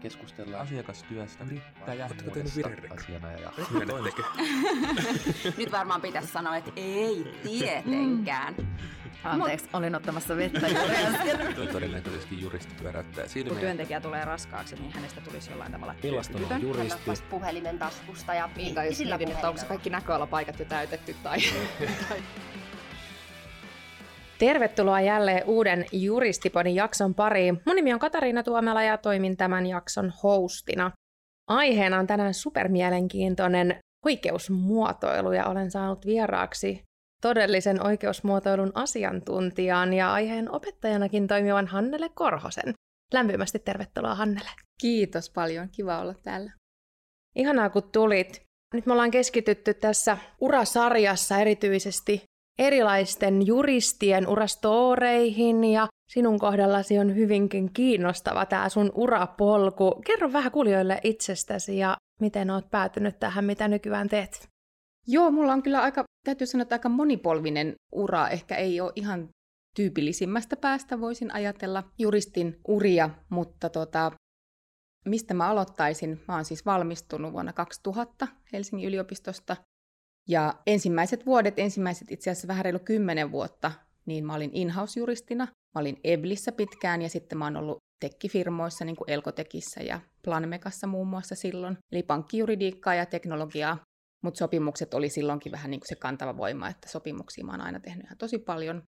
keskustellaan asiakastyöstä, yrittäjähuudesta asiana ja Nyt varmaan pitäisi sanoa, että ei tietenkään. Anteeksi, olin ottamassa vettä juuri äsken. Todennäköisesti juristi pyöräyttää Kun silmiä. työntekijä tulee raskaaksi, niin hänestä tulisi jollain tavalla Millaista on juristi? Hän puhelimen taskusta ja Niin, tai sillä mietin, että onko kaikki näköalapaikat jo täytetty tai... tai Tervetuloa jälleen uuden Juristipodin jakson pariin. Mun nimi on Katariina Tuomela ja toimin tämän jakson hostina. Aiheena on tänään supermielenkiintoinen oikeusmuotoilu ja olen saanut vieraaksi todellisen oikeusmuotoilun asiantuntijan ja aiheen opettajanakin toimivan Hannele Korhosen. Lämpimästi tervetuloa Hannele. Kiitos paljon, kiva olla täällä. Ihanaa kun tulit. Nyt me ollaan keskitytty tässä urasarjassa erityisesti erilaisten juristien urastooreihin ja sinun kohdallasi on hyvinkin kiinnostava tämä sun urapolku. Kerro vähän kuulijoille itsestäsi ja miten oot päätynyt tähän, mitä nykyään teet. Joo, mulla on kyllä aika, täytyy sanoa, että aika monipolvinen ura. Ehkä ei ole ihan tyypillisimmästä päästä, voisin ajatella juristin uria, mutta tota, mistä mä aloittaisin? Mä oon siis valmistunut vuonna 2000 Helsingin yliopistosta. Ja ensimmäiset vuodet, ensimmäiset itse asiassa vähän reilu kymmenen vuotta, niin mä olin in-house-juristina. Mä olin Eblissä pitkään ja sitten mä oon ollut tekkifirmoissa, niin kuin Elkotekissä ja Planmekassa muun muassa silloin. Eli pankkijuridiikkaa ja teknologiaa. Mutta sopimukset oli silloinkin vähän niin kuin se kantava voima, että sopimuksia mä oon aina tehnyt ihan tosi paljon.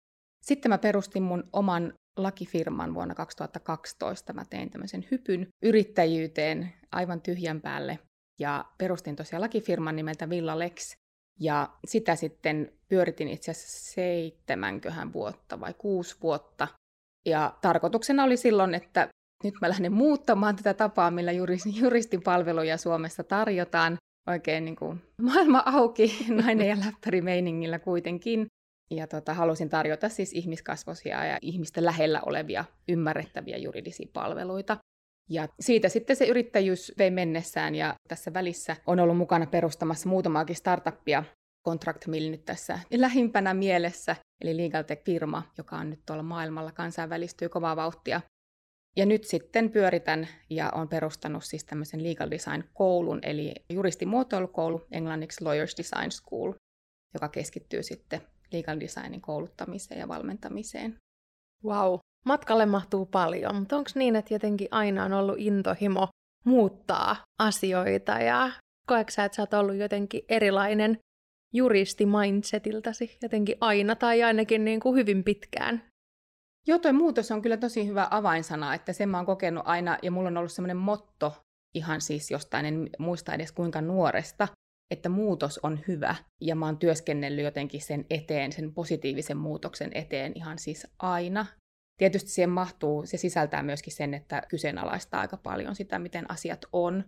Sitten mä perustin mun oman lakifirman vuonna 2012. Mä tein tämmöisen hypyn yrittäjyyteen aivan tyhjän päälle. Ja perustin tosiaan lakifirman nimeltä Villa Lex. Ja sitä sitten pyöritin itse asiassa seitsemänköhän vuotta vai kuusi vuotta. Ja tarkoituksena oli silloin, että nyt mä lähden muuttamaan tätä tapaa, millä juris- juristipalveluja Suomessa tarjotaan. Oikein niin kuin maailma auki, nainen ja läppäri meiningillä kuitenkin. Ja tota, halusin tarjota siis ihmiskasvoisia ja ihmisten lähellä olevia ymmärrettäviä juridisia palveluita. Ja siitä sitten se yrittäjyys vei mennessään ja tässä välissä on ollut mukana perustamassa muutamaakin startuppia. Contract Mill nyt tässä lähimpänä mielessä, eli Legal Tech-firma, joka on nyt tuolla maailmalla kansainvälistyy kovaa vauhtia. Ja nyt sitten pyöritän ja on perustanut siis tämmöisen legal design-koulun, eli juristimuotoilukoulu, englanniksi Lawyers Design School, joka keskittyy sitten legal designin kouluttamiseen ja valmentamiseen. Wow. Matkalle mahtuu paljon, mutta onko niin, että jotenkin aina on ollut intohimo muuttaa asioita ja koetko sä, että sä oot ollut jotenkin erilainen juristi mindsetiltäsi jotenkin aina tai ainakin niin kuin hyvin pitkään? Joo, toi muutos on kyllä tosi hyvä avainsana, että sen mä oon kokenut aina, ja mulla on ollut semmoinen motto, ihan siis jostain, en muista edes kuinka nuoresta, että muutos on hyvä, ja mä oon työskennellyt jotenkin sen eteen, sen positiivisen muutoksen eteen ihan siis aina. Tietysti siihen mahtuu, se sisältää myöskin sen, että kyseenalaistaa aika paljon sitä, miten asiat on,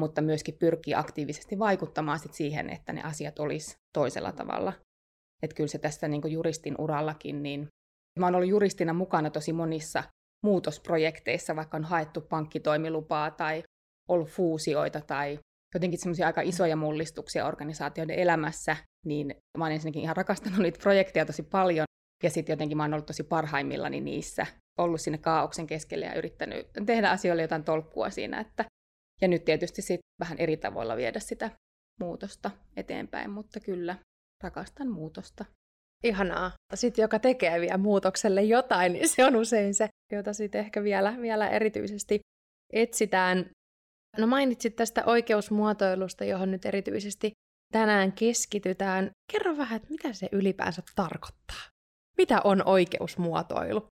mutta myöskin pyrkii aktiivisesti vaikuttamaan sit siihen, että ne asiat olisi toisella tavalla. Että kyllä se tässä niin juristin urallakin, niin Mä oon ollut juristina mukana tosi monissa muutosprojekteissa, vaikka on haettu pankkitoimilupaa tai ollut fuusioita tai jotenkin semmoisia aika isoja mullistuksia organisaatioiden elämässä, niin mä oon ensinnäkin ihan rakastanut niitä projekteja tosi paljon, ja sitten jotenkin mä oon ollut tosi parhaimmillani niissä, ollut sinne kaauksen keskelle ja yrittänyt tehdä asioille jotain tolkkua siinä, että ja nyt tietysti sitten vähän eri tavoilla viedä sitä muutosta eteenpäin, mutta kyllä rakastan muutosta. Ihanaa. Sitten joka tekee vielä muutokselle jotain, niin se on usein se, jota sitten ehkä vielä, vielä erityisesti etsitään. No mainitsit tästä oikeusmuotoilusta, johon nyt erityisesti tänään keskitytään. Kerro vähän, että mitä se ylipäänsä tarkoittaa? Mitä on oikeusmuotoilu?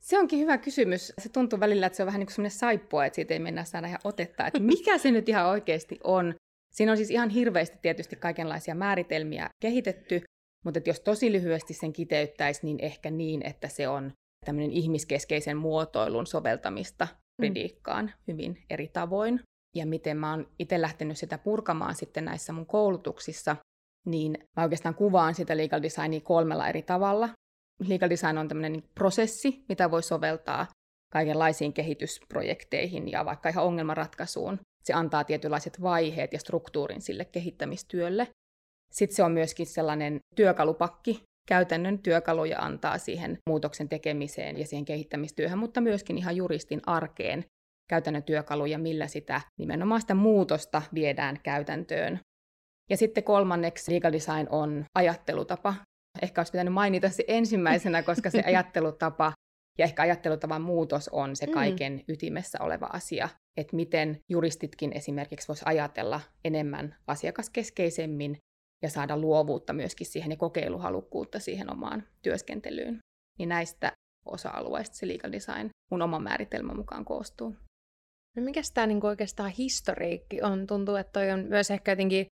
Se onkin hyvä kysymys. Se tuntuu välillä, että se on vähän niin kuin semmoinen saippua, että siitä ei mennä saada ihan otetta, että mikä se nyt ihan oikeasti on. Siinä on siis ihan hirveästi tietysti kaikenlaisia määritelmiä kehitetty, mutta jos tosi lyhyesti sen kiteyttäisi, niin ehkä niin, että se on tämmöinen ihmiskeskeisen muotoilun soveltamista juridiikkaan hyvin eri tavoin. Ja miten mä oon itse lähtenyt sitä purkamaan sitten näissä mun koulutuksissa, niin mä oikeastaan kuvaan sitä legal designia kolmella eri tavalla. Legal design on tämmöinen niin prosessi, mitä voi soveltaa kaikenlaisiin kehitysprojekteihin ja vaikka ihan ongelmanratkaisuun. Se antaa tietynlaiset vaiheet ja struktuurin sille kehittämistyölle. Sitten se on myöskin sellainen työkalupakki, käytännön työkaluja antaa siihen muutoksen tekemiseen ja siihen kehittämistyöhön, mutta myöskin ihan juristin arkeen. käytännön työkaluja, millä sitä nimenomaan sitä muutosta viedään käytäntöön. Ja sitten kolmanneksi legal design on ajattelutapa. Ehkä olisi pitänyt mainita se ensimmäisenä, koska se ajattelutapa ja ehkä ajattelutavan muutos on se mm. kaiken mm. ytimessä oleva asia, että miten juristitkin esimerkiksi voisi ajatella enemmän asiakaskeskeisemmin ja saada luovuutta myöskin siihen ja kokeiluhalukkuutta siihen omaan työskentelyyn. Niin näistä osa-alueista se legal design mun oman määritelmän mukaan koostuu. No mikä tämä niinku oikeastaan historiikki on? Tuntuu, että toi on myös ehkä jotenkin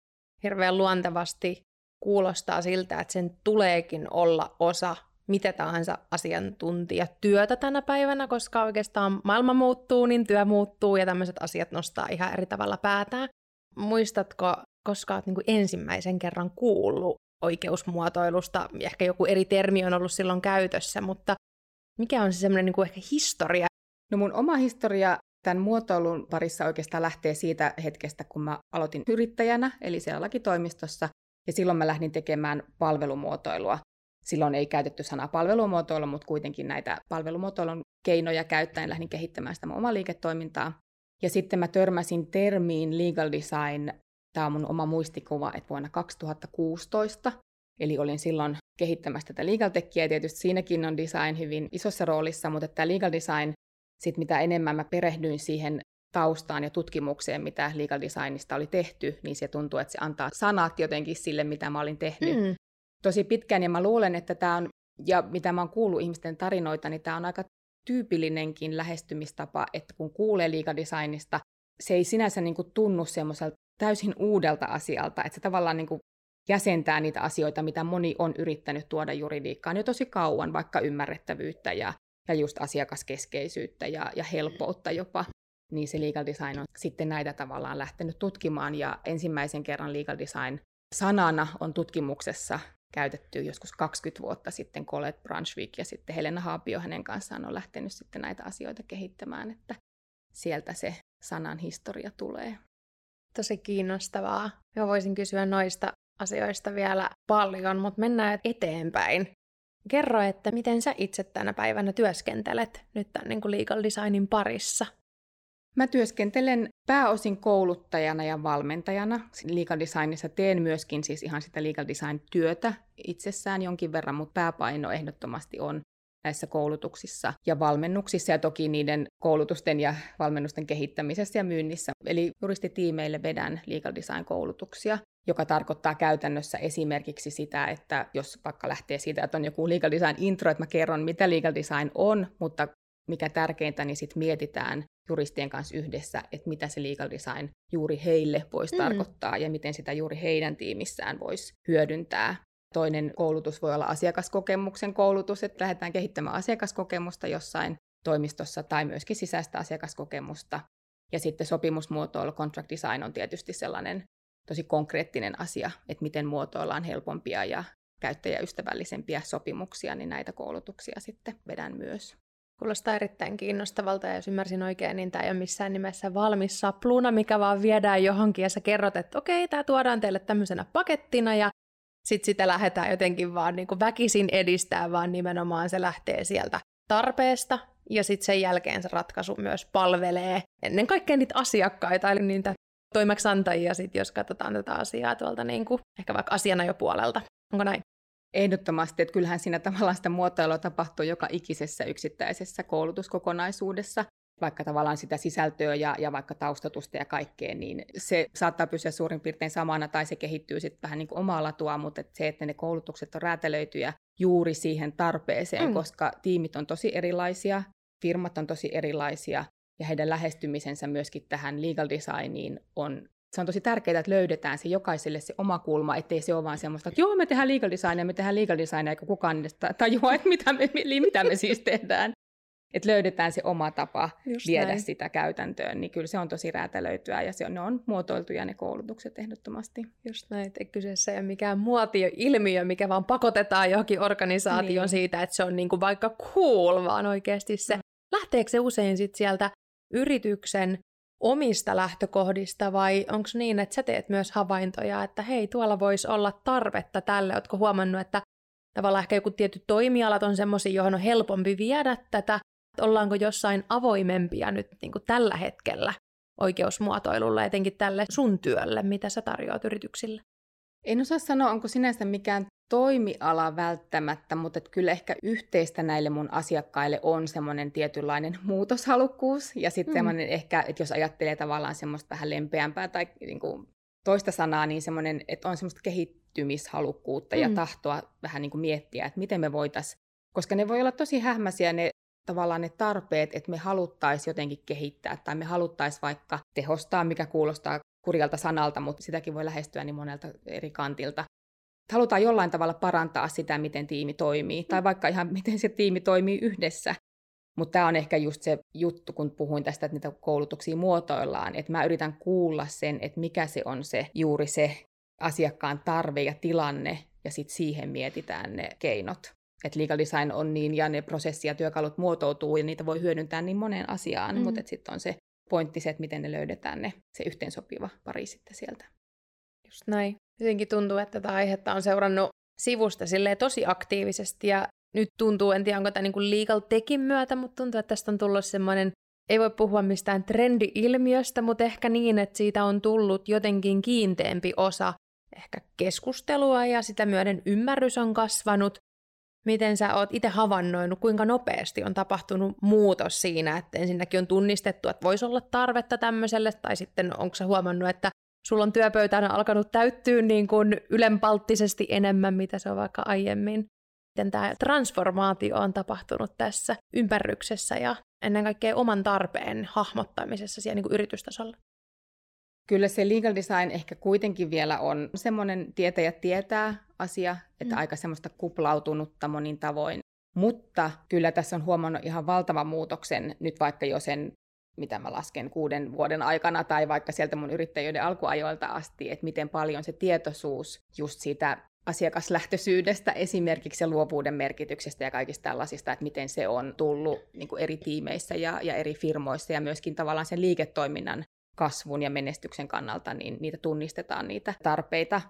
hirveän luontevasti kuulostaa siltä, että sen tuleekin olla osa mitä tahansa asiantuntijatyötä tänä päivänä, koska oikeastaan maailma muuttuu, niin työ muuttuu ja tämmöiset asiat nostaa ihan eri tavalla päätään. Muistatko, koska olet niin ensimmäisen kerran kuullut oikeusmuotoilusta, ehkä joku eri termi on ollut silloin käytössä, mutta mikä on se semmoinen niin ehkä historia? No mun oma historia tämän muotoilun parissa oikeastaan lähtee siitä hetkestä, kun mä aloitin yrittäjänä, eli siellä lakitoimistossa, ja silloin mä lähdin tekemään palvelumuotoilua. Silloin ei käytetty sanaa palvelumuotoilu, mutta kuitenkin näitä palvelumuotoilun keinoja käyttäen lähdin kehittämään sitä mun omaa liiketoimintaa. Ja sitten mä törmäsin termiin legal design, tämä on mun oma muistikuva, että vuonna 2016, eli olin silloin kehittämässä tätä legal techia, ja tietysti siinäkin on design hyvin isossa roolissa, mutta tämä legal design, sit mitä enemmän mä perehdyin siihen taustaan ja tutkimukseen, mitä legal designista oli tehty, niin se tuntuu, että se antaa sanat jotenkin sille, mitä mä olin tehnyt. Mm tosi pitkään, ja mä luulen, että tämä on, ja mitä mä oon kuullut ihmisten tarinoita, niin tämä on aika tyypillinenkin lähestymistapa, että kun kuulee liikadesignista, se ei sinänsä niin kuin tunnu semmoiselta täysin uudelta asialta, että se tavallaan niin kuin jäsentää niitä asioita, mitä moni on yrittänyt tuoda juridiikkaan jo tosi kauan, vaikka ymmärrettävyyttä ja, ja just asiakaskeskeisyyttä ja, ja helpoutta jopa. Niin se legal design on sitten näitä tavallaan lähtenyt tutkimaan, ja ensimmäisen kerran legal design sanana on tutkimuksessa käytetty joskus 20 vuotta sitten Colette Brunswick ja sitten Helena Haapio hänen kanssaan on lähtenyt sitten näitä asioita kehittämään, että sieltä se sanan historia tulee. Tosi kiinnostavaa. Mä voisin kysyä noista asioista vielä paljon, mutta mennään eteenpäin. Kerro, että miten sä itse tänä päivänä työskentelet nyt tämän niin kuin legal designin parissa? Mä työskentelen pääosin kouluttajana ja valmentajana. Legal designissa teen myöskin siis ihan sitä legal design-työtä itsessään jonkin verran, mutta pääpaino ehdottomasti on näissä koulutuksissa ja valmennuksissa ja toki niiden koulutusten ja valmennusten kehittämisessä ja myynnissä. Eli juristitiimeille vedän legal design-koulutuksia, joka tarkoittaa käytännössä esimerkiksi sitä, että jos vaikka lähtee siitä, että on joku legal design intro, että mä kerron, mitä legal design on, mutta mikä tärkeintä, niin sitten mietitään juristien kanssa yhdessä, että mitä se legal design juuri heille voisi mm. tarkoittaa ja miten sitä juuri heidän tiimissään voisi hyödyntää. Toinen koulutus voi olla asiakaskokemuksen koulutus, että lähdetään kehittämään asiakaskokemusta jossain toimistossa tai myöskin sisäistä asiakaskokemusta. Ja sitten sopimusmuotoilu, contract design on tietysti sellainen tosi konkreettinen asia, että miten muotoillaan helpompia ja käyttäjäystävällisempiä sopimuksia, niin näitä koulutuksia sitten vedän myös. Kuulostaa erittäin kiinnostavalta ja jos ymmärsin oikein, niin tämä ei ole missään nimessä valmis sapluna, mikä vaan viedään johonkin ja sä kerrot, että okei, tämä tuodaan teille tämmöisenä pakettina ja sitten sitä lähdetään jotenkin vaan niin kuin väkisin edistää, vaan nimenomaan se lähtee sieltä tarpeesta ja sitten sen jälkeen se ratkaisu myös palvelee ennen kaikkea niitä asiakkaita, eli niitä toimeksiantajia, sit, jos katsotaan tätä asiaa tuolta niin kuin, ehkä vaikka asiana jo puolelta. Onko näin? Ehdottomasti, että kyllähän siinä tavallaan sitä muotoilua tapahtuu joka ikisessä yksittäisessä koulutuskokonaisuudessa, vaikka tavallaan sitä sisältöä ja, ja vaikka taustatusta ja kaikkea, niin se saattaa pysyä suurin piirtein samana tai se kehittyy sitten vähän niin kuin omaa latua, mutta että se, että ne koulutukset on räätälöityjä juuri siihen tarpeeseen, mm. koska tiimit on tosi erilaisia, firmat on tosi erilaisia ja heidän lähestymisensä myöskin tähän legal designiin on se on tosi tärkeää, että löydetään se jokaiselle se oma kulma, ettei se ole vaan semmoista, että joo, me tehdään legal designia, me tehdään legal designia, eikä kukaan edes tajua, että mitä me, mitä me siis tehdään. Että löydetään se oma tapa Just viedä näin. sitä käytäntöön, niin kyllä se on tosi räätälöityä ja se on, ne on muotoiltuja ne koulutukset ehdottomasti. Just näin, että kyseessä ei ole mikään muotio-ilmiö, mikä vaan pakotetaan johonkin organisaatioon niin. siitä, että se on niinku vaikka cool, vaan oikeasti se, mm. lähteekö se usein sit sieltä yrityksen omista lähtökohdista vai onko niin, että sä teet myös havaintoja, että hei, tuolla voisi olla tarvetta tälle. Oletko huomannut, että tavallaan ehkä joku tietty toimialat on semmoisia, johon on helpompi viedä tätä Ollaanko jossain avoimempia nyt niin kuin tällä hetkellä oikeusmuotoilulla, etenkin tälle sun työlle, mitä sä tarjoat yrityksille? En osaa sanoa, onko sinänsä mikään toimiala välttämättä, mutta että kyllä ehkä yhteistä näille mun asiakkaille on semmoinen tietynlainen muutoshalukkuus ja sitten mm. semmoinen ehkä, että jos ajattelee tavallaan semmoista vähän lempeämpää tai niin kuin toista sanaa, niin semmoinen, että on semmoista kehittymishalukkuutta mm. ja tahtoa vähän niin kuin miettiä, että miten me voitaisiin, koska ne voi olla tosi hämmäisiä ne tavallaan ne tarpeet, että me haluttaisiin jotenkin kehittää tai me haluttaisiin vaikka tehostaa, mikä kuulostaa kurjalta sanalta, mutta sitäkin voi lähestyä niin monelta eri kantilta. Halutaan jollain tavalla parantaa sitä, miten tiimi toimii, tai mm. vaikka ihan miten se tiimi toimii yhdessä. Mutta tämä on ehkä just se juttu, kun puhuin tästä, että niitä koulutuksia muotoillaan, että mä yritän kuulla sen, että mikä se on se juuri se asiakkaan tarve ja tilanne, ja sitten siihen mietitään ne keinot. Että legal design on niin, ja ne prosessi ja työkalut muotoutuu, ja niitä voi hyödyntää niin moneen asiaan, mm. mutta sitten on se pointti se, että miten ne löydetään ne, se yhteensopiva pari sitten sieltä. Just näin. Jotenkin tuntuu, että tätä aihetta on seurannut sivusta tosi aktiivisesti ja nyt tuntuu, en tiedä onko tämä niin legal tekin myötä, mutta tuntuu, että tästä on tullut semmoinen, ei voi puhua mistään trendi-ilmiöstä, mutta ehkä niin, että siitä on tullut jotenkin kiinteämpi osa ehkä keskustelua ja sitä myöden ymmärrys on kasvanut. Miten sä oot itse havainnoinut, kuinka nopeasti on tapahtunut muutos siinä, että ensinnäkin on tunnistettu, että voisi olla tarvetta tämmöiselle, tai sitten onko sä huomannut, että sulla on työpöytään alkanut täyttyä niin kuin ylenpalttisesti enemmän, mitä se on vaikka aiemmin. Miten tämä transformaatio on tapahtunut tässä ympärryksessä ja ennen kaikkea oman tarpeen hahmottamisessa siellä niin kuin yritystasolla? Kyllä se legal design ehkä kuitenkin vielä on semmoinen tietäjä tietää asia, että mm. aika semmoista kuplautunutta monin tavoin. Mutta kyllä tässä on huomannut ihan valtavan muutoksen nyt vaikka jo sen, mitä mä lasken kuuden vuoden aikana tai vaikka sieltä mun yrittäjyyden alkuajoilta asti, että miten paljon se tietoisuus just siitä asiakaslähtöisyydestä, esimerkiksi se luovuuden merkityksestä ja kaikista tällaisista, että miten se on tullut niin kuin eri tiimeissä ja, ja eri firmoissa ja myöskin tavallaan sen liiketoiminnan kasvun ja menestyksen kannalta, niin niitä tunnistetaan niitä tarpeita.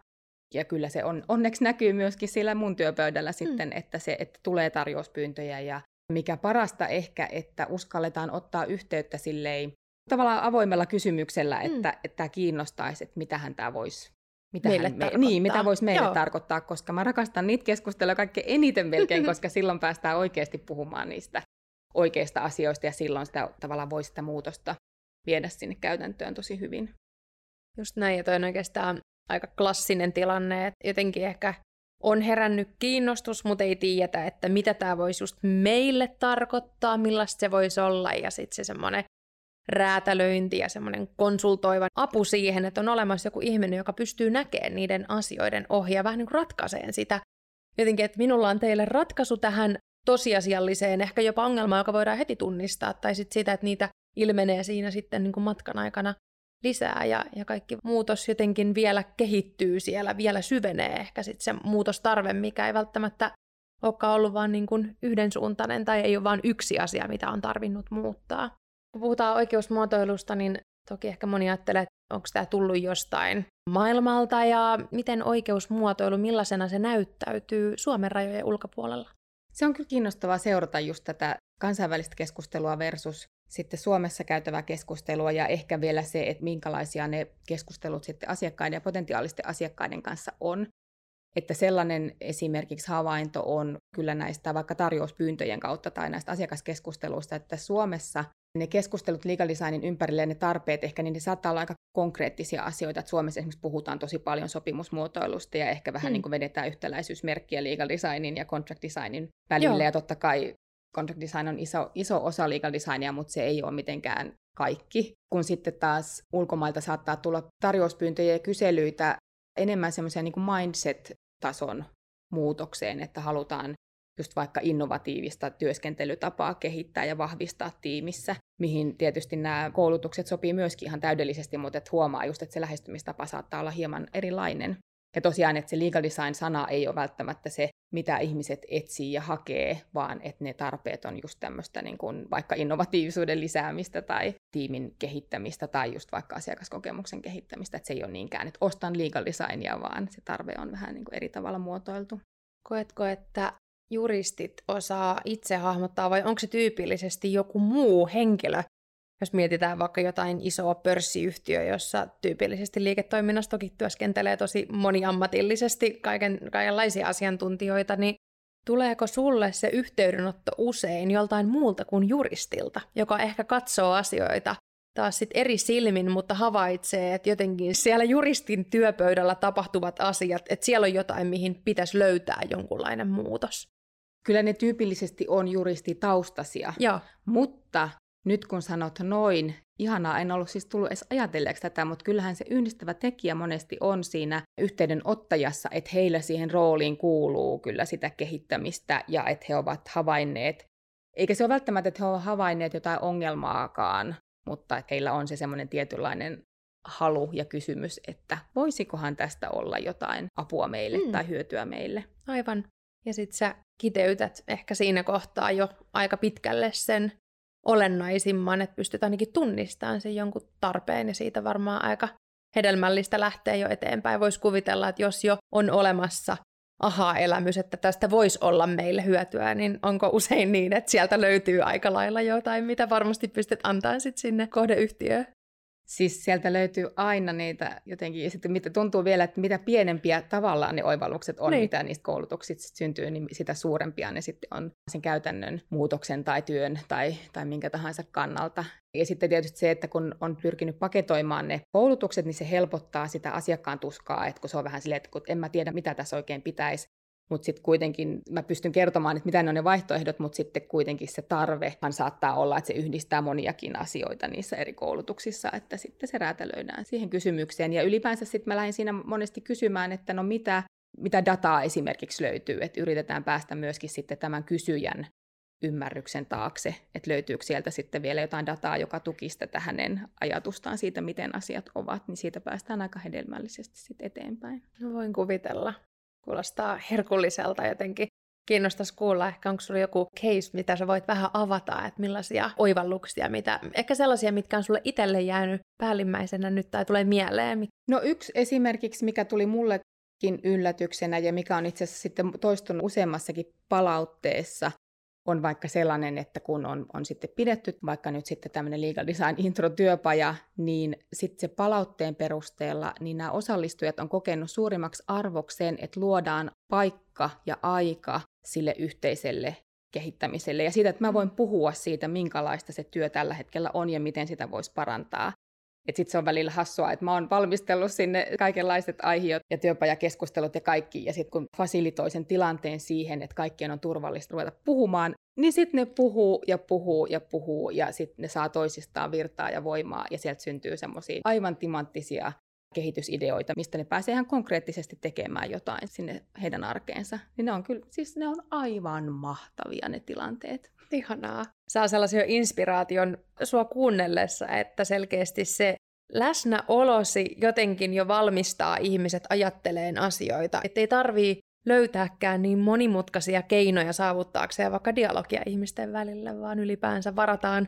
Ja kyllä se on, onneksi näkyy myöskin sillä mun työpöydällä mm. sitten, että, se, että tulee tarjouspyyntöjä ja mikä parasta ehkä, että uskalletaan ottaa yhteyttä silleen tavallaan avoimella kysymyksellä, mm. että, että tämä kiinnostaisi, että mitähän tämä voisi mitä meille me, niin, mitä voisi meille Joo. tarkoittaa, koska mä rakastan niitä keskusteluja kaikkein eniten melkein, koska silloin päästään oikeasti puhumaan niistä oikeista asioista ja silloin sitä tavallaan voi sitä muutosta viedä sinne käytäntöön tosi hyvin. Just näin, ja toi on oikeastaan aika klassinen tilanne, että jotenkin ehkä on herännyt kiinnostus, mutta ei tiedetä, että mitä tämä voisi just meille tarkoittaa, millaista se voisi olla, ja sitten se semmoinen räätälöinti ja semmoinen konsultoiva apu siihen, että on olemassa joku ihminen, joka pystyy näkemään niiden asioiden ohjaa vähän niin kuin ratkaiseen sitä. Jotenkin, että minulla on teille ratkaisu tähän tosiasialliseen, ehkä jopa ongelmaan, joka voidaan heti tunnistaa, tai sitten sitä, että niitä ilmenee siinä sitten niin kuin matkan aikana lisää ja, ja kaikki muutos jotenkin vielä kehittyy siellä, vielä syvenee ehkä sitten se muutostarve, mikä ei välttämättä olekaan ollut vain niin yhdensuuntainen tai ei ole vain yksi asia, mitä on tarvinnut muuttaa. Kun puhutaan oikeusmuotoilusta, niin toki ehkä moni ajattelee, että onko tämä tullut jostain maailmalta ja miten oikeusmuotoilu, millaisena se näyttäytyy Suomen rajojen ulkopuolella? Se on kyllä kiinnostavaa seurata just tätä kansainvälistä keskustelua versus sitten Suomessa käytävää keskustelua ja ehkä vielä se, että minkälaisia ne keskustelut sitten asiakkaiden ja potentiaalisten asiakkaiden kanssa on. Että sellainen esimerkiksi havainto on kyllä näistä vaikka tarjouspyyntöjen kautta tai näistä asiakaskeskusteluista, että Suomessa ne keskustelut legal designin ympärille ja ne tarpeet, ehkä niin ne saattaa olla aika konkreettisia asioita. Että Suomessa esimerkiksi puhutaan tosi paljon sopimusmuotoilusta ja ehkä vähän hmm. niin kuin vedetään yhtäläisyysmerkkiä legal designin ja contract designin välille. Joo. Ja totta kai contract design on iso, iso osa legal designia, mutta se ei ole mitenkään kaikki. Kun sitten taas ulkomailta saattaa tulla tarjouspyyntöjä ja kyselyitä enemmän semmoisen niin mindset-tason muutokseen, että halutaan just vaikka innovatiivista työskentelytapaa kehittää ja vahvistaa tiimissä, mihin tietysti nämä koulutukset sopii myöskin ihan täydellisesti, mutta et huomaa just, että se lähestymistapa saattaa olla hieman erilainen. Ja tosiaan, että se legal design-sana ei ole välttämättä se, mitä ihmiset etsii ja hakee, vaan että ne tarpeet on just tämmöistä niin kuin vaikka innovatiivisuuden lisäämistä tai tiimin kehittämistä tai just vaikka asiakaskokemuksen kehittämistä. Että se ei ole niinkään, että ostan legal designia, vaan se tarve on vähän niin kuin eri tavalla muotoiltu. Koetko, että juristit osaa itse hahmottaa vai onko se tyypillisesti joku muu henkilö, jos mietitään vaikka jotain isoa pörssiyhtiöä, jossa tyypillisesti liiketoiminnassa toki työskentelee tosi moniammatillisesti kaiken, kaikenlaisia asiantuntijoita, niin tuleeko sulle se yhteydenotto usein joltain muulta kuin juristilta, joka ehkä katsoo asioita taas sit eri silmin, mutta havaitsee, että jotenkin siellä juristin työpöydällä tapahtuvat asiat, että siellä on jotain, mihin pitäisi löytää jonkunlainen muutos. Kyllä ne tyypillisesti on juristitaustasia, Joo. mutta nyt kun sanot noin, ihanaa, en ollut siis tullut edes ajatelleeksi tätä, mutta kyllähän se yhdistävä tekijä monesti on siinä yhteydenottajassa, että heillä siihen rooliin kuuluu kyllä sitä kehittämistä ja että he ovat havainneet, eikä se ole välttämättä, että he ovat havainneet jotain ongelmaakaan, mutta että heillä on se semmoinen tietynlainen halu ja kysymys, että voisikohan tästä olla jotain apua meille mm. tai hyötyä meille. Aivan. Ja sitten sä kiteytät ehkä siinä kohtaa jo aika pitkälle sen olennaisimman, että pystyt ainakin tunnistamaan sen jonkun tarpeen ja siitä varmaan aika hedelmällistä lähteä jo eteenpäin. Voisi kuvitella, että jos jo on olemassa aha-elämys, että tästä voisi olla meille hyötyä, niin onko usein niin, että sieltä löytyy aika lailla jotain, mitä varmasti pystyt antamaan sinne kohdeyhtiöön? Siis sieltä löytyy aina niitä jotenkin, ja sitten mitä tuntuu vielä, että mitä pienempiä tavallaan ne oivallukset on, niin. mitä niistä koulutuksista syntyy, niin sitä suurempia ne sitten on sen käytännön muutoksen tai työn tai, tai minkä tahansa kannalta. Ja sitten tietysti se, että kun on pyrkinyt paketoimaan ne koulutukset, niin se helpottaa sitä asiakkaan tuskaa, että kun se on vähän silleen, että kun en mä tiedä, mitä tässä oikein pitäisi mutta sitten kuitenkin mä pystyn kertomaan, että mitä ne on ne vaihtoehdot, mutta sitten kuitenkin se tarvehan saattaa olla, että se yhdistää moniakin asioita niissä eri koulutuksissa, että sitten se räätälöidään siihen kysymykseen. Ja ylipäänsä sitten mä lähdin siinä monesti kysymään, että no mitä, mitä dataa esimerkiksi löytyy, että yritetään päästä myöskin sitten tämän kysyjän ymmärryksen taakse, että löytyykö sieltä sitten vielä jotain dataa, joka tukisi tätä hänen ajatustaan siitä, miten asiat ovat, niin siitä päästään aika hedelmällisesti sitten eteenpäin. No voin kuvitella. Kuulostaa herkulliselta jotenkin. Kiinnostaisi kuulla, ehkä onko sulla joku case, mitä sä voit vähän avata, että millaisia oivalluksia, mitä, ehkä sellaisia, mitkä on sulle itselle jäänyt päällimmäisenä nyt tai tulee mieleen. No yksi esimerkiksi, mikä tuli mullekin yllätyksenä ja mikä on itse asiassa sitten toistunut useammassakin palautteessa, on vaikka sellainen, että kun on, on sitten pidetty vaikka nyt sitten tämmöinen legal design intro-työpaja, niin sitten se palautteen perusteella, niin nämä osallistujat on kokenut suurimmaksi arvokseen, että luodaan paikka ja aika sille yhteiselle kehittämiselle ja siitä, että mä voin puhua siitä, minkälaista se työ tällä hetkellä on ja miten sitä voisi parantaa. Että sitten se on välillä hassua, että mä oon valmistellut sinne kaikenlaiset aihiot ja työpajakeskustelut ja kaikki, ja sitten kun fasilitoi sen tilanteen siihen, että kaikkien on turvallista ruveta puhumaan, niin sitten ne puhuu ja puhuu ja puhuu, ja sitten ne saa toisistaan virtaa ja voimaa, ja sieltä syntyy semmoisia aivan timanttisia kehitysideoita, mistä ne pääsee ihan konkreettisesti tekemään jotain sinne heidän arkeensa. Niin ne on kyllä, siis ne on aivan mahtavia ne tilanteet. Ihanaa. Saa sellaisen inspiraation sua kuunnellessa, että selkeästi se läsnäolosi jotenkin jo valmistaa ihmiset ajatteleen asioita. Että ei tarvii löytääkään niin monimutkaisia keinoja saavuttaakseen vaikka dialogia ihmisten välillä, vaan ylipäänsä varataan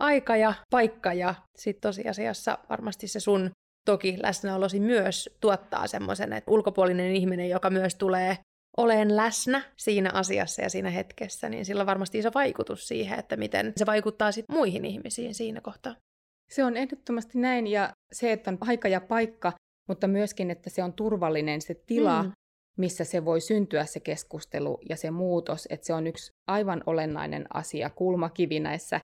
aika ja paikka ja sitten tosiasiassa varmasti se sun toki läsnäolosi myös tuottaa semmoisen, että ulkopuolinen ihminen, joka myös tulee olen läsnä siinä asiassa ja siinä hetkessä, niin sillä on varmasti iso vaikutus siihen, että miten se vaikuttaa sitten muihin ihmisiin siinä kohtaa. Se on ehdottomasti näin, ja se, että on aika ja paikka, mutta myöskin, että se on turvallinen se tila, mm. missä se voi syntyä se keskustelu ja se muutos, että se on yksi aivan olennainen asia, kulmakivi näissä,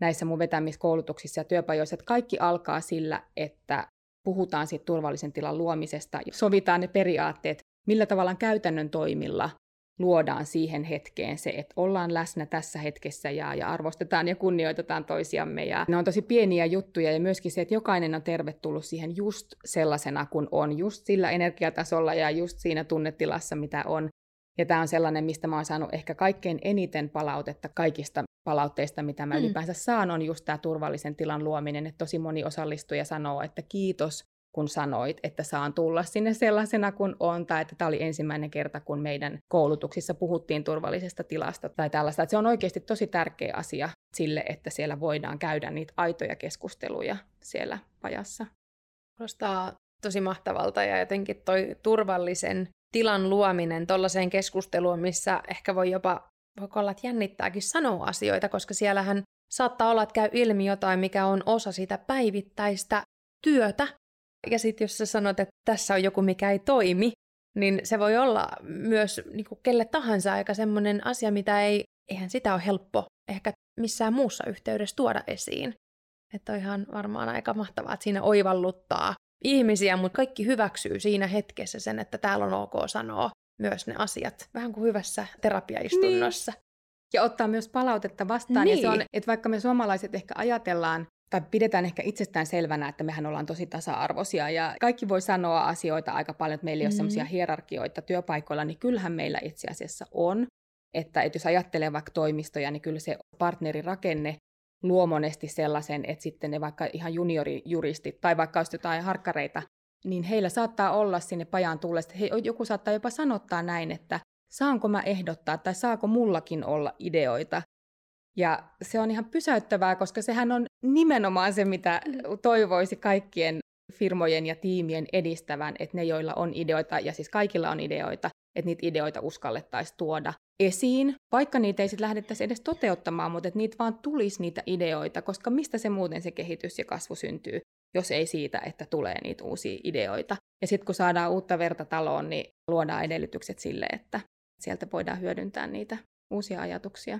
näissä mun vetämiskoulutuksissa ja työpajoissa, että kaikki alkaa sillä, että puhutaan siitä turvallisen tilan luomisesta ja sovitaan ne periaatteet, millä tavalla käytännön toimilla luodaan siihen hetkeen se, että ollaan läsnä tässä hetkessä ja, ja arvostetaan ja kunnioitetaan toisiamme. Ja ne on tosi pieniä juttuja ja myöskin se, että jokainen on tervetullut siihen just sellaisena kuin on, just sillä energiatasolla ja just siinä tunnetilassa, mitä on. Ja tämä on sellainen, mistä mä oon saanut ehkä kaikkein eniten palautetta kaikista palautteista, mitä mä mm. ylipäänsä saan, on just tämä turvallisen tilan luominen. Että tosi moni osallistuja sanoo, että kiitos kun sanoit, että saan tulla sinne sellaisena kuin on, tai että tämä oli ensimmäinen kerta, kun meidän koulutuksissa puhuttiin turvallisesta tilasta tai tällaista. Että se on oikeasti tosi tärkeä asia sille, että siellä voidaan käydä niitä aitoja keskusteluja siellä pajassa. Kuulostaa tosi mahtavalta ja jotenkin toi turvallisen tilan luominen tuollaiseen keskusteluun, missä ehkä voi jopa, voiko olla, että jännittääkin sanoa asioita, koska siellähän saattaa olla, että käy ilmi jotain, mikä on osa sitä päivittäistä työtä. Ja sitten jos sä sanot, että tässä on joku, mikä ei toimi, niin se voi olla myös niin kuin kelle tahansa aika semmoinen asia, mitä ei, eihän sitä ole helppo ehkä missään muussa yhteydessä tuoda esiin. Että on ihan varmaan aika mahtavaa, että siinä oivalluttaa ihmisiä, mutta kaikki hyväksyy siinä hetkessä sen, että täällä on ok sanoa myös ne asiat. Vähän kuin hyvässä terapiaistunnossa. Niin. Ja ottaa myös palautetta vastaan. Niin. Ja se on, että vaikka me suomalaiset ehkä ajatellaan, tai pidetään ehkä itsestään selvänä, että mehän ollaan tosi tasa-arvoisia ja kaikki voi sanoa asioita aika paljon, että meillä ei mm. ole sellaisia hierarkioita työpaikoilla, niin kyllähän meillä itse asiassa on. Että, että jos ajattelee vaikka toimistoja, niin kyllä se partnerirakenne luo monesti sellaisen, että sitten ne vaikka ihan juniorijuristit tai vaikka olisi jotain harkkareita, niin heillä saattaa olla sinne pajaan tullessa, he, joku saattaa jopa sanottaa näin, että saanko mä ehdottaa tai saako mullakin olla ideoita. Ja se on ihan pysäyttävää, koska sehän on nimenomaan se, mitä toivoisi kaikkien firmojen ja tiimien edistävän, että ne, joilla on ideoita, ja siis kaikilla on ideoita, että niitä ideoita uskallettaisiin tuoda esiin, vaikka niitä ei sitten lähdettäisi edes toteuttamaan, mutta että niitä vaan tulisi niitä ideoita, koska mistä se muuten se kehitys ja kasvu syntyy, jos ei siitä, että tulee niitä uusia ideoita. Ja sitten kun saadaan uutta verta taloon, niin luodaan edellytykset sille, että sieltä voidaan hyödyntää niitä uusia ajatuksia.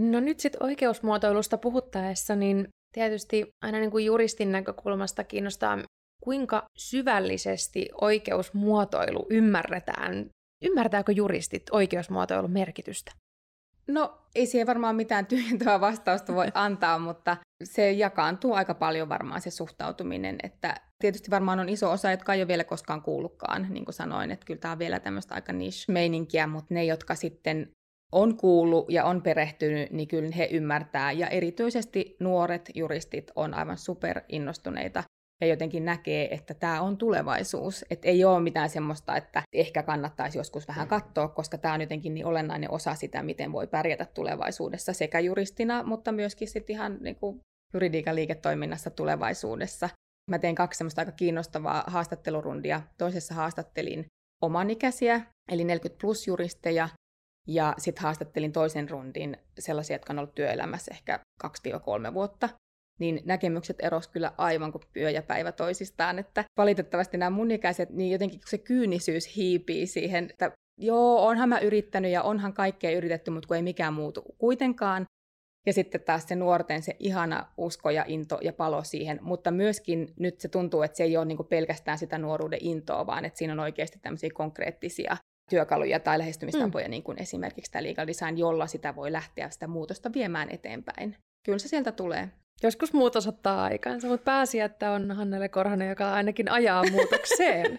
No nyt sitten oikeusmuotoilusta puhuttaessa, niin tietysti aina niin kuin juristin näkökulmasta kiinnostaa, kuinka syvällisesti oikeusmuotoilu ymmärretään Ymmärtääkö juristit oikeusmuotoilun merkitystä? No ei siihen varmaan mitään tyhjentävää vastausta voi antaa, mutta se jakaantuu aika paljon varmaan se suhtautuminen, että tietysti varmaan on iso osa, jotka ei ole vielä koskaan kuullutkaan, niin kuin sanoin, että kyllä tämä on vielä tämmöistä aika niche-meininkiä, mutta ne, jotka sitten on kuullut ja on perehtynyt, niin kyllä he ymmärtää. Ja erityisesti nuoret juristit on aivan super innostuneita ja jotenkin näkee, että tämä on tulevaisuus. Että ei ole mitään semmoista, että ehkä kannattaisi joskus vähän katsoa, koska tämä on jotenkin niin olennainen osa sitä, miten voi pärjätä tulevaisuudessa sekä juristina, mutta myöskin sitten ihan niin kuin juridiikan liiketoiminnassa tulevaisuudessa. Mä tein kaksi semmoista aika kiinnostavaa haastattelurundia. Toisessa haastattelin omanikäisiä, eli 40 plus juristeja, ja sitten haastattelin toisen rundin sellaisia, jotka on ollut työelämässä ehkä 2-3 vuotta niin näkemykset eros kyllä aivan kuin yö ja päivä toisistaan, että valitettavasti nämä mun ikäiset, niin jotenkin se kyynisyys hiipii siihen, että joo, onhan mä yrittänyt ja onhan kaikkea yritetty, mutta kun ei mikään muutu kuitenkaan. Ja sitten taas se nuorten se ihana usko ja into ja palo siihen, mutta myöskin nyt se tuntuu, että se ei ole niin pelkästään sitä nuoruuden intoa, vaan että siinä on oikeasti tämmöisiä konkreettisia työkaluja tai lähestymistapoja, mm. niin kuin esimerkiksi tämä legal design, jolla sitä voi lähteä sitä muutosta viemään eteenpäin. Kyllä se sieltä tulee. Joskus muutos ottaa aikansa, mutta pääsi, että on Hannele Korhonen, joka ainakin ajaa muutokseen.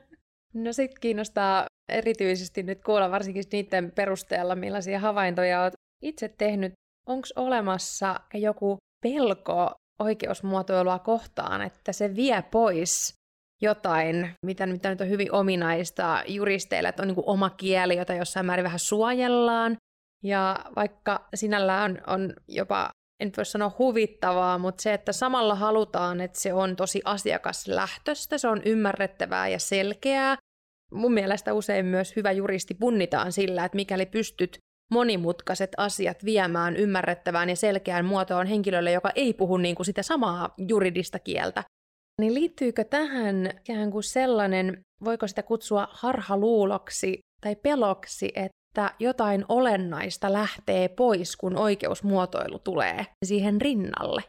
no sitten kiinnostaa erityisesti nyt kuulla varsinkin niiden perusteella, millaisia havaintoja olet itse tehnyt. Onko olemassa joku pelko oikeusmuotoilua kohtaan, että se vie pois jotain, mitä, mitä nyt on hyvin ominaista. Juristeille, että on niin oma kieli, jota jossain määrin vähän suojellaan, ja vaikka sinällään on, on jopa en voi sanoa huvittavaa, mutta se, että samalla halutaan, että se on tosi asiakaslähtöistä, se on ymmärrettävää ja selkeää. Mun mielestä usein myös hyvä juristi punnitaan sillä, että mikäli pystyt monimutkaiset asiat viemään ymmärrettävään ja selkeään muotoon henkilölle, joka ei puhu niin kuin sitä samaa juridista kieltä, niin liittyykö tähän ikään kuin sellainen, voiko sitä kutsua harhaluuloksi tai peloksi, että jotain olennaista lähtee pois, kun oikeusmuotoilu tulee siihen rinnalle.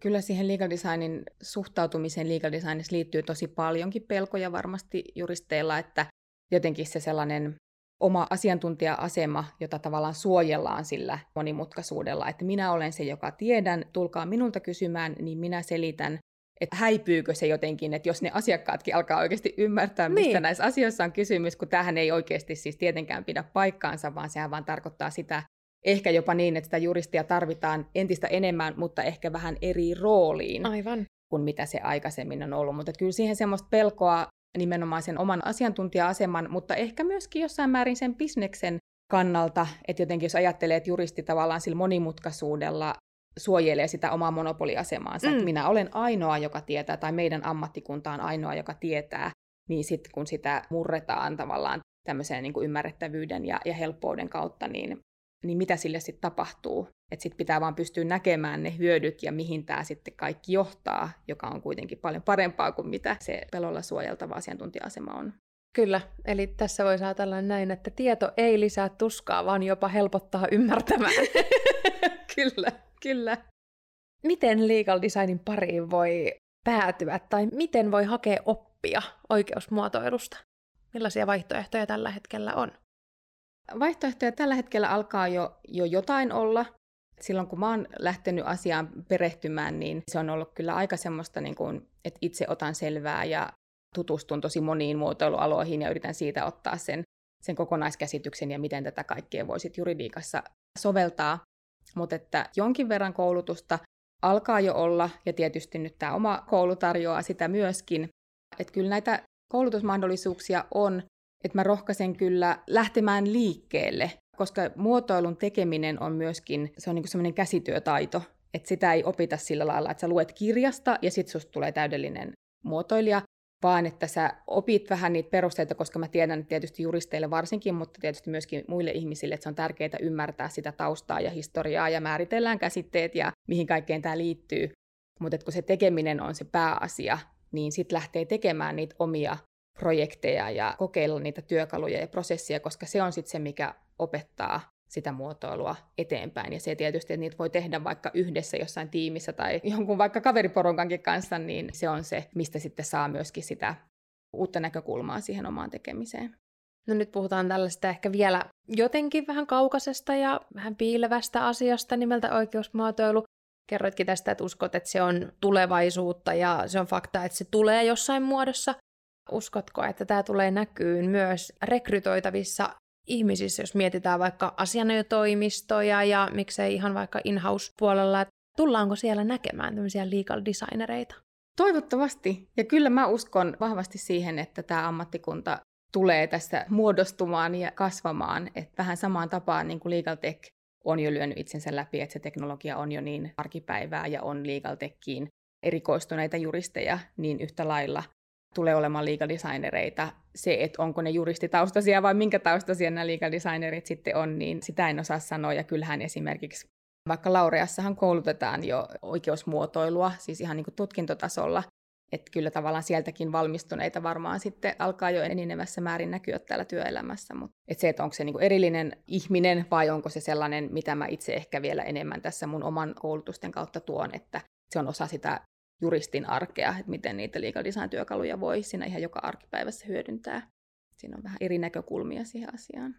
Kyllä siihen legal designin suhtautumiseen legal designissa liittyy tosi paljonkin pelkoja varmasti juristeilla, että jotenkin se sellainen oma asiantuntija-asema, jota tavallaan suojellaan sillä monimutkaisuudella, että minä olen se, joka tiedän, tulkaa minulta kysymään, niin minä selitän että häipyykö se jotenkin, että jos ne asiakkaatkin alkaa oikeasti ymmärtää, mistä niin. näissä asioissa on kysymys, kun tähän ei oikeasti siis tietenkään pidä paikkaansa, vaan sehän vaan tarkoittaa sitä, ehkä jopa niin, että sitä juristia tarvitaan entistä enemmän, mutta ehkä vähän eri rooliin Aivan. kuin mitä se aikaisemmin on ollut. Mutta kyllä siihen semmoista pelkoa nimenomaan sen oman asiantuntija-aseman, mutta ehkä myöskin jossain määrin sen bisneksen kannalta, että jotenkin jos ajattelee, että juristi tavallaan sillä monimutkaisuudella suojelee sitä omaa monopoliasemaansa. Mm. Että minä olen ainoa, joka tietää, tai meidän ammattikunta on ainoa, joka tietää, niin sitten kun sitä murretaan tavallaan tämmöiseen niin kuin ymmärrettävyyden ja, ja helppouden kautta, niin, niin mitä sille sitten tapahtuu? Että sitten pitää vaan pystyä näkemään ne hyödyt ja mihin tämä sitten kaikki johtaa, joka on kuitenkin paljon parempaa kuin mitä se pelolla suojeltava asiantuntija-asema on. Kyllä, eli tässä voi ajatella näin, että tieto ei lisää tuskaa, vaan jopa helpottaa ymmärtämään. kyllä, kyllä. Miten legal designin pariin voi päätyä tai miten voi hakea oppia oikeusmuotoilusta? Millaisia vaihtoehtoja tällä hetkellä on? Vaihtoehtoja tällä hetkellä alkaa jo, jo jotain olla. Silloin kun mä oon lähtenyt asiaan perehtymään, niin se on ollut kyllä aika semmoista, niin kuin, että itse otan selvää ja tutustun tosi moniin muotoilualoihin ja yritän siitä ottaa sen, sen kokonaiskäsityksen ja miten tätä kaikkea voisit juridiikassa soveltaa. Mutta että jonkin verran koulutusta alkaa jo olla, ja tietysti nyt tämä oma koulu tarjoaa sitä myöskin. Että kyllä näitä koulutusmahdollisuuksia on, että mä rohkaisen kyllä lähtemään liikkeelle, koska muotoilun tekeminen on myöskin, se on niin semmoinen käsityötaito, että sitä ei opita sillä lailla, että sä luet kirjasta ja sitten susta tulee täydellinen muotoilija, vaan että sä opit vähän niitä perusteita, koska mä tiedän että tietysti juristeille varsinkin, mutta tietysti myöskin muille ihmisille, että se on tärkeää ymmärtää sitä taustaa ja historiaa ja määritellään käsitteet ja mihin kaikkeen tämä liittyy. Mutta kun se tekeminen on se pääasia, niin sitten lähtee tekemään niitä omia projekteja ja kokeilla niitä työkaluja ja prosessia, koska se on sitten se, mikä opettaa sitä muotoilua eteenpäin. Ja se tietysti, että niitä voi tehdä vaikka yhdessä jossain tiimissä tai jonkun vaikka kaveriporonkankin kanssa, niin se on se, mistä sitten saa myöskin sitä uutta näkökulmaa siihen omaan tekemiseen. No nyt puhutaan tällaista ehkä vielä jotenkin vähän kaukaisesta ja vähän piilevästä asiasta nimeltä oikeusmuotoilu. Kerroitkin tästä, että uskot, että se on tulevaisuutta ja se on fakta, että se tulee jossain muodossa. Uskotko, että tämä tulee näkyyn myös rekrytoitavissa ihmisissä, jos mietitään vaikka asianajotoimistoja ja miksei ihan vaikka in-house-puolella, että tullaanko siellä näkemään tämmöisiä legal designereita? Toivottavasti. Ja kyllä mä uskon vahvasti siihen, että tämä ammattikunta tulee tässä muodostumaan ja kasvamaan. Että vähän samaan tapaan niin kuin Legal Tech on jo lyönyt itsensä läpi, että se teknologia on jo niin arkipäivää ja on Legal Techiin erikoistuneita juristeja niin yhtä lailla tulee olemaan liikadesignereita. Se, että onko ne juristitaustaisia vai minkä taustaisia nämä liikadesignerit sitten on, niin sitä en osaa sanoa. Ja kyllähän esimerkiksi vaikka Laureassahan koulutetaan jo oikeusmuotoilua, siis ihan niin kuin tutkintotasolla, että kyllä tavallaan sieltäkin valmistuneita varmaan sitten alkaa jo enenevässä määrin näkyä täällä työelämässä. Mutta et se, että onko se niinku erillinen ihminen vai onko se sellainen, mitä mä itse ehkä vielä enemmän tässä mun oman koulutusten kautta tuon, että se on osa sitä juristin arkea, että miten niitä legal design-työkaluja voi siinä ihan joka arkipäivässä hyödyntää. Siinä on vähän eri näkökulmia siihen asiaan.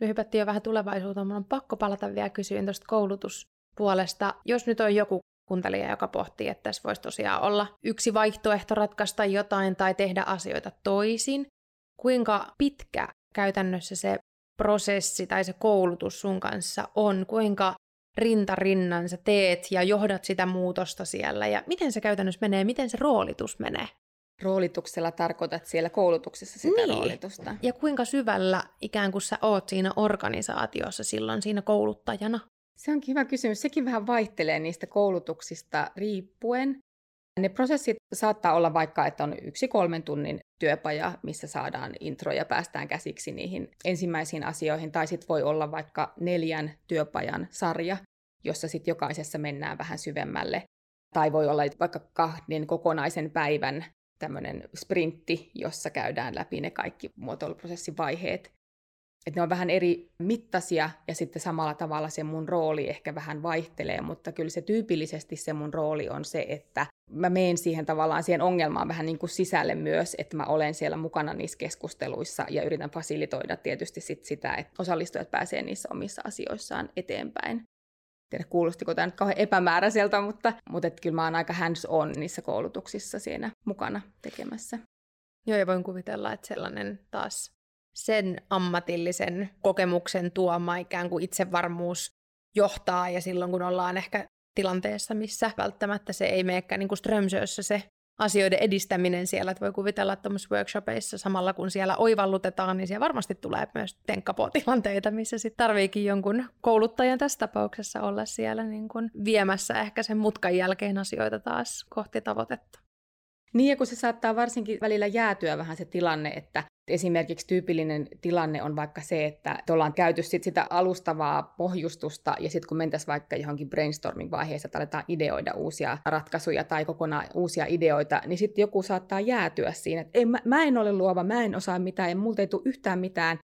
Me hypättiin jo vähän tulevaisuuteen, mutta on pakko palata vielä kysyyn tuosta koulutuspuolesta. Jos nyt on joku kuuntelija, joka pohtii, että tässä voisi tosiaan olla yksi vaihtoehto ratkaista jotain tai tehdä asioita toisin, kuinka pitkä käytännössä se prosessi tai se koulutus sun kanssa on, kuinka rinta rinnan sä teet ja johdat sitä muutosta siellä ja miten se käytännössä menee, miten se roolitus menee? Roolituksella tarkoitat siellä koulutuksessa sitä niin. roolitusta. Ja kuinka syvällä ikään kuin sä oot siinä organisaatiossa silloin siinä kouluttajana? Se onkin hyvä kysymys. Sekin vähän vaihtelee niistä koulutuksista riippuen. Ne prosessit saattaa olla vaikka, että on yksi kolmen tunnin työpaja, missä saadaan intro ja päästään käsiksi niihin ensimmäisiin asioihin, tai sitten voi olla vaikka neljän työpajan sarja, jossa sitten jokaisessa mennään vähän syvemmälle. Tai voi olla vaikka kahden kokonaisen päivän tämmöinen sprintti, jossa käydään läpi ne kaikki muotoiluprosessin vaiheet että ne on vähän eri mittaisia ja sitten samalla tavalla se mun rooli ehkä vähän vaihtelee, mutta kyllä se tyypillisesti se mun rooli on se, että mä menen siihen tavallaan siihen ongelmaan vähän niin kuin sisälle myös, että mä olen siellä mukana niissä keskusteluissa ja yritän fasilitoida tietysti sit sitä, että osallistujat pääsee niissä omissa asioissaan eteenpäin. Tiedä, kuulostiko tämä nyt kauhean epämääräiseltä, mutta, mutta että kyllä mä oon aika hands-on niissä koulutuksissa siinä mukana tekemässä. Joo, ja voin kuvitella, että sellainen taas sen ammatillisen kokemuksen tuoma ikään kuin itsevarmuus johtaa ja silloin kun ollaan ehkä tilanteessa, missä välttämättä se ei meekään niin strömsössä se asioiden edistäminen siellä, että voi kuvitella, että workshopeissa samalla kun siellä oivallutetaan, niin siellä varmasti tulee myös tenkkapotilanteita, missä sitten tarviikin jonkun kouluttajan tässä tapauksessa olla siellä niin kuin viemässä ehkä sen mutkan jälkeen asioita taas kohti tavoitetta. Niin, ja kun se saattaa varsinkin välillä jäätyä vähän se tilanne, että esimerkiksi tyypillinen tilanne on vaikka se, että ollaan käyty sit sitä alustavaa pohjustusta, ja sitten kun mentäisiin vaikka johonkin brainstorming-vaiheessa, että aletaan ideoida uusia ratkaisuja tai kokonaan uusia ideoita, niin sitten joku saattaa jäätyä siinä, että ei, mä, mä en ole luova, mä en osaa mitään, ja multa ei tule yhtään mitään,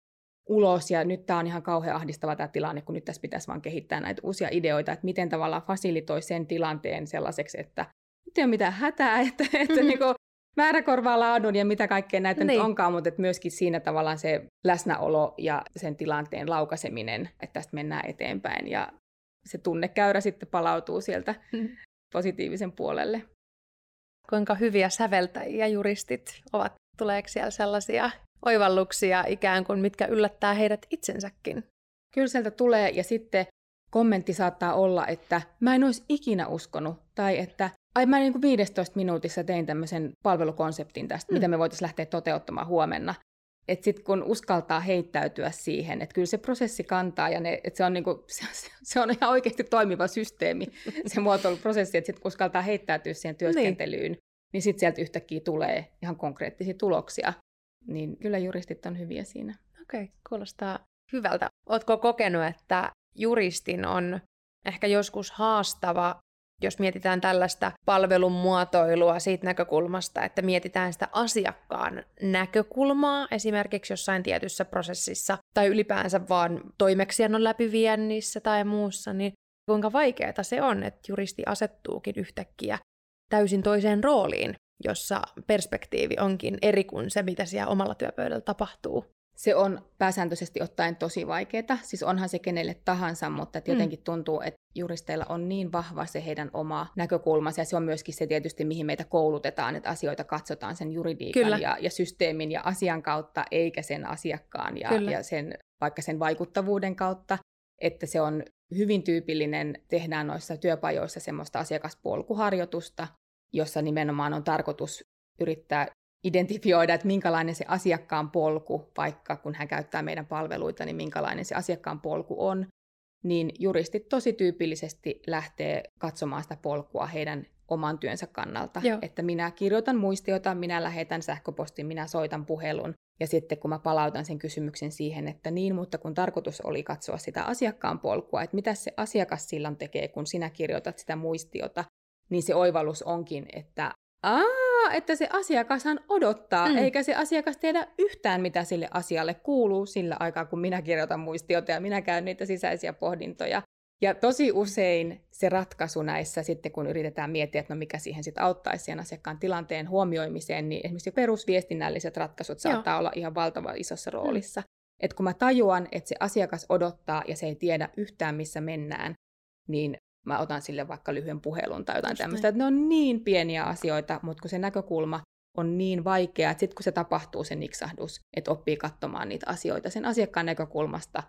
ulos ja nyt tämä on ihan kauhean ahdistava tämä tilanne, kun nyt tässä pitäisi vaan kehittää näitä uusia ideoita, että miten tavallaan fasilitoi sen tilanteen sellaiseksi, että nyt ei ole mitään hätää, että, että mm-hmm. niin kuin, määrä korvaa laadun ja mitä kaikkea näitä niin. nyt onkaan, mutta että myöskin siinä tavallaan se läsnäolo ja sen tilanteen laukaseminen, että tästä mennään eteenpäin ja se tunnekäyrä sitten palautuu sieltä mm. positiivisen puolelle. Kuinka hyviä säveltäjiä juristit ovat? Tuleeko siellä sellaisia oivalluksia ikään kuin, mitkä yllättää heidät itsensäkin. Kyllä sieltä tulee ja sitten kommentti saattaa olla, että mä en olisi ikinä uskonut tai että ai mä niin kuin 15 minuutissa tein tämmöisen palvelukonseptin tästä, mm. mitä me voitaisiin lähteä toteuttamaan huomenna. Että sitten kun uskaltaa heittäytyä siihen, että kyllä se prosessi kantaa ja ne, että se, on niinku, se, se on ihan oikeasti toimiva systeemi, se muotoiluprosessi, että sitten uskaltaa heittäytyä siihen työskentelyyn, niin, niin sitten sieltä yhtäkkiä tulee ihan konkreettisia tuloksia niin kyllä juristit on hyviä siinä. Okei, okay, kuulostaa hyvältä. Oletko kokenut, että juristin on ehkä joskus haastava, jos mietitään tällaista palvelun muotoilua siitä näkökulmasta, että mietitään sitä asiakkaan näkökulmaa esimerkiksi jossain tietyssä prosessissa tai ylipäänsä vaan toimeksiannon läpiviennissä tai muussa, niin kuinka vaikeaa se on, että juristi asettuukin yhtäkkiä täysin toiseen rooliin jossa perspektiivi onkin eri kuin se, mitä siellä omalla työpöydällä tapahtuu. Se on pääsääntöisesti ottaen tosi vaikeaa, siis onhan se kenelle tahansa, mutta että mm. jotenkin tuntuu, että juristeilla on niin vahva se heidän oma näkökulmansa, ja se on myöskin se tietysti, mihin meitä koulutetaan, että asioita katsotaan sen juridiikan ja, ja systeemin ja asian kautta, eikä sen asiakkaan ja, ja sen, vaikka sen vaikuttavuuden kautta, että se on hyvin tyypillinen, tehdään noissa työpajoissa semmoista asiakaspolkuharjoitusta, jossa nimenomaan on tarkoitus yrittää identifioida, että minkälainen se asiakkaan polku, vaikka kun hän käyttää meidän palveluita, niin minkälainen se asiakkaan polku on, niin juristit tosi tyypillisesti lähtee katsomaan sitä polkua heidän oman työnsä kannalta. Joo. Että minä kirjoitan muistiota, minä lähetän sähköpostin, minä soitan puhelun, ja sitten kun mä palautan sen kysymyksen siihen, että niin, mutta kun tarkoitus oli katsoa sitä asiakkaan polkua, että mitä se asiakas silloin tekee, kun sinä kirjoitat sitä muistiota, niin se oivallus onkin, että Aa, että se asiakashan odottaa, mm. eikä se asiakas tiedä yhtään, mitä sille asialle kuuluu sillä aikaa, kun minä kirjoitan muistiota ja minä käyn niitä sisäisiä pohdintoja. Ja tosi usein se ratkaisu näissä sitten, kun yritetään miettiä, että no mikä siihen sitten auttaisi siihen asiakkaan tilanteen huomioimiseen, niin esimerkiksi perusviestinnälliset ratkaisut saattaa Joo. olla ihan valtavan isossa mm. roolissa. Mm. Että kun mä tajuan, että se asiakas odottaa ja se ei tiedä yhtään, missä mennään, niin mä otan sille vaikka lyhyen puhelun tai jotain tämmöistä. Että ne on niin pieniä asioita, mutta kun se näkökulma on niin vaikea, että sitten kun se tapahtuu se niksahdus, että oppii katsomaan niitä asioita sen asiakkaan näkökulmasta,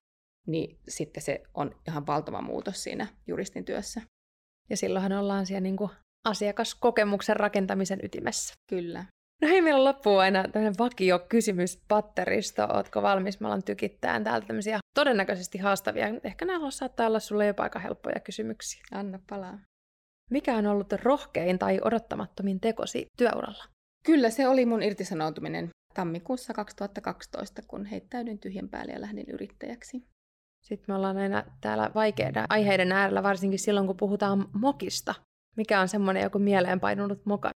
niin sitten se on ihan valtava muutos siinä juristin työssä. Ja silloinhan ollaan siellä niin kuin asiakaskokemuksen rakentamisen ytimessä. Kyllä. No hei, meillä loppuu aina tämmöinen vakio kysymys patteristo. Ootko valmis? Mä alan tykittää täältä tämmöisiä todennäköisesti haastavia. Ehkä nämä saattaa olla sulle jopa aika helppoja kysymyksiä. Anna palaa. Mikä on ollut rohkein tai odottamattomin tekosi työuralla? Kyllä, se oli mun irtisanoutuminen tammikuussa 2012, kun heittäydyin tyhjän päälle ja lähdin yrittäjäksi. Sitten me ollaan aina täällä vaikeiden aiheiden äärellä, varsinkin silloin, kun puhutaan mokista. Mikä on semmoinen joku mieleenpainunut moka,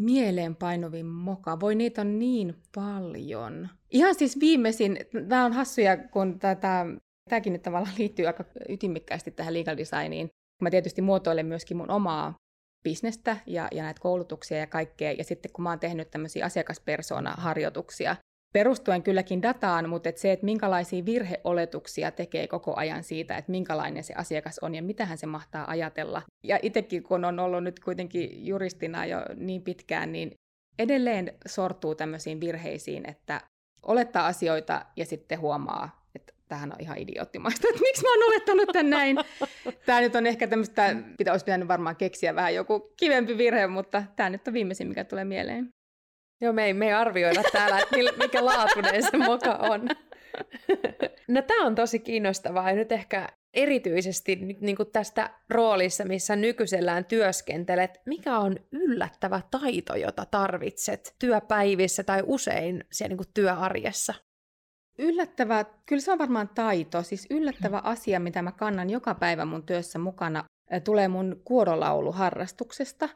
mieleenpainuvin moka. Voi niitä on niin paljon. Ihan siis viimeisin, tämä on hassuja, kun tätä, tämäkin nyt tavallaan liittyy aika ytimikkäästi tähän legal designiin. Mä tietysti muotoilen myöskin mun omaa bisnestä ja, ja näitä koulutuksia ja kaikkea. Ja sitten kun mä oon tehnyt tämmöisiä asiakaspersona-harjoituksia, perustuen kylläkin dataan, mutta et se, että minkälaisia virheoletuksia tekee koko ajan siitä, että minkälainen se asiakas on ja mitä hän se mahtaa ajatella. Ja itsekin, kun on ollut nyt kuitenkin juristina jo niin pitkään, niin edelleen sortuu tämmöisiin virheisiin, että olettaa asioita ja sitten huomaa, että tähän on ihan idioottimaista, että miksi mä oon olettanut tän näin. Tämä nyt on ehkä tämmöistä, pitä, olisi pitänyt varmaan keksiä vähän joku kivempi virhe, mutta tämä nyt on viimeisin, mikä tulee mieleen. Joo, me ei, me ei arvioida täällä, että mikä laatuinen se moka on. No tämä on tosi kiinnostavaa ja nyt ehkä erityisesti niin kuin tästä roolissa, missä nykyisellään työskentelet, mikä on yllättävä taito, jota tarvitset työpäivissä tai usein siellä niin kuin työarjessa? Yllättävä, kyllä se on varmaan taito, siis yllättävä asia, mitä mä kannan joka päivä mun työssä mukana, tulee mun kuorolauluharrastuksesta.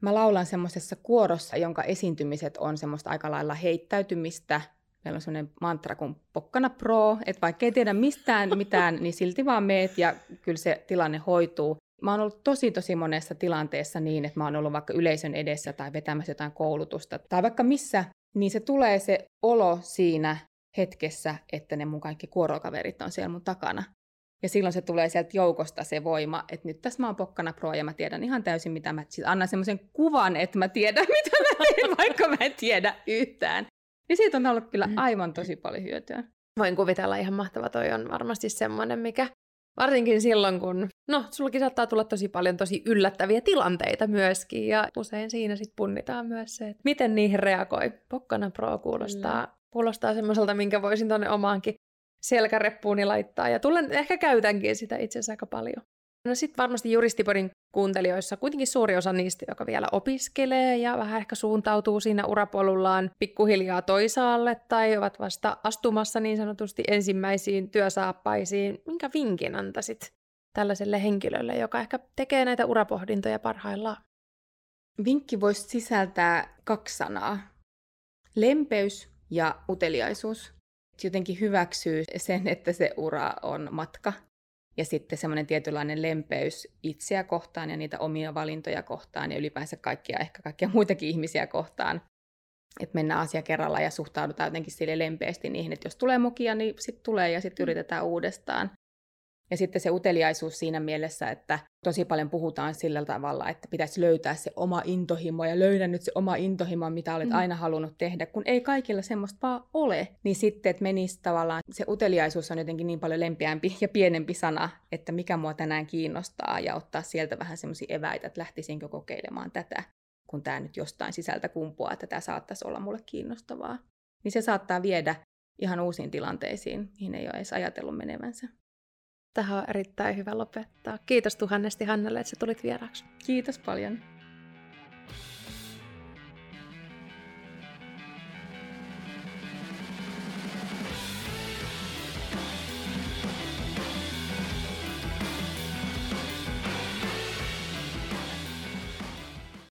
Mä laulan semmoisessa kuorossa, jonka esiintymiset on semmoista aika lailla heittäytymistä. Meillä on semmoinen mantra kuin Pokkana Pro, että vaikka ei tiedä mistään mitään, niin silti vaan meet ja kyllä se tilanne hoituu. Mä oon ollut tosi tosi monessa tilanteessa niin, että mä oon ollut vaikka yleisön edessä tai vetämässä jotain koulutusta tai vaikka missä, niin se tulee se olo siinä hetkessä, että ne mun kaikki kuorokaverit on siellä mun takana. Ja silloin se tulee sieltä joukosta se voima, että nyt tässä mä oon pokkana pro ja mä tiedän ihan täysin, mitä mä siis annan semmoisen kuvan, että mä tiedän, mitä mä teen, vaikka mä en tiedä yhtään. Ja siitä on ollut kyllä mm. aivan tosi paljon hyötyä. Voin kuvitella ihan mahtava, toi on varmasti semmoinen, mikä varsinkin silloin, kun, no, sullakin saattaa tulla tosi paljon tosi yllättäviä tilanteita myöskin, ja usein siinä sitten punnitaan myös se, että miten niihin reagoi. Pokkana Pro kuulostaa, mm. kuulostaa semmoiselta, minkä voisin tuonne omaankin selkäreppuuni laittaa, ja tulen, ehkä käytänkin sitä itse asiassa aika paljon. No sitten varmasti Juristipodin kuuntelijoissa kuitenkin suuri osa niistä, joka vielä opiskelee ja vähän ehkä suuntautuu siinä urapolullaan pikkuhiljaa toisaalle tai ovat vasta astumassa niin sanotusti ensimmäisiin työsaappaisiin. Minkä vinkin antaisit tällaiselle henkilölle, joka ehkä tekee näitä urapohdintoja parhaillaan? Vinkki voisi sisältää kaksi sanaa. Lempeys ja uteliaisuus. Jotenkin hyväksyy sen, että se ura on matka ja sitten semmoinen tietynlainen lempeys itseä kohtaan ja niitä omia valintoja kohtaan ja ylipäänsä kaikkia, ehkä kaikkia muitakin ihmisiä kohtaan. Että mennään asia kerralla ja suhtaudutaan jotenkin sille lempeästi niihin, että jos tulee mukia, niin sitten tulee ja sitten mm. yritetään uudestaan. Ja sitten se uteliaisuus siinä mielessä, että tosi paljon puhutaan sillä tavalla, että pitäisi löytää se oma intohimo ja löydä nyt se oma intohimo, mitä olet mm. aina halunnut tehdä, kun ei kaikilla semmoista vaan ole. Niin sitten, että menisi tavallaan, se uteliaisuus on jotenkin niin paljon lempeämpi ja pienempi sana, että mikä mua tänään kiinnostaa ja ottaa sieltä vähän semmoisia eväitä, että lähtisinkö kokeilemaan tätä, kun tämä nyt jostain sisältä kumpuaa, että tämä saattaisi olla mulle kiinnostavaa. Niin se saattaa viedä ihan uusiin tilanteisiin, mihin ei ole edes ajatellut menevänsä. Tähän on erittäin hyvä lopettaa. Kiitos tuhannesti Hannelle, että sä tulit vieraaksi. Kiitos paljon.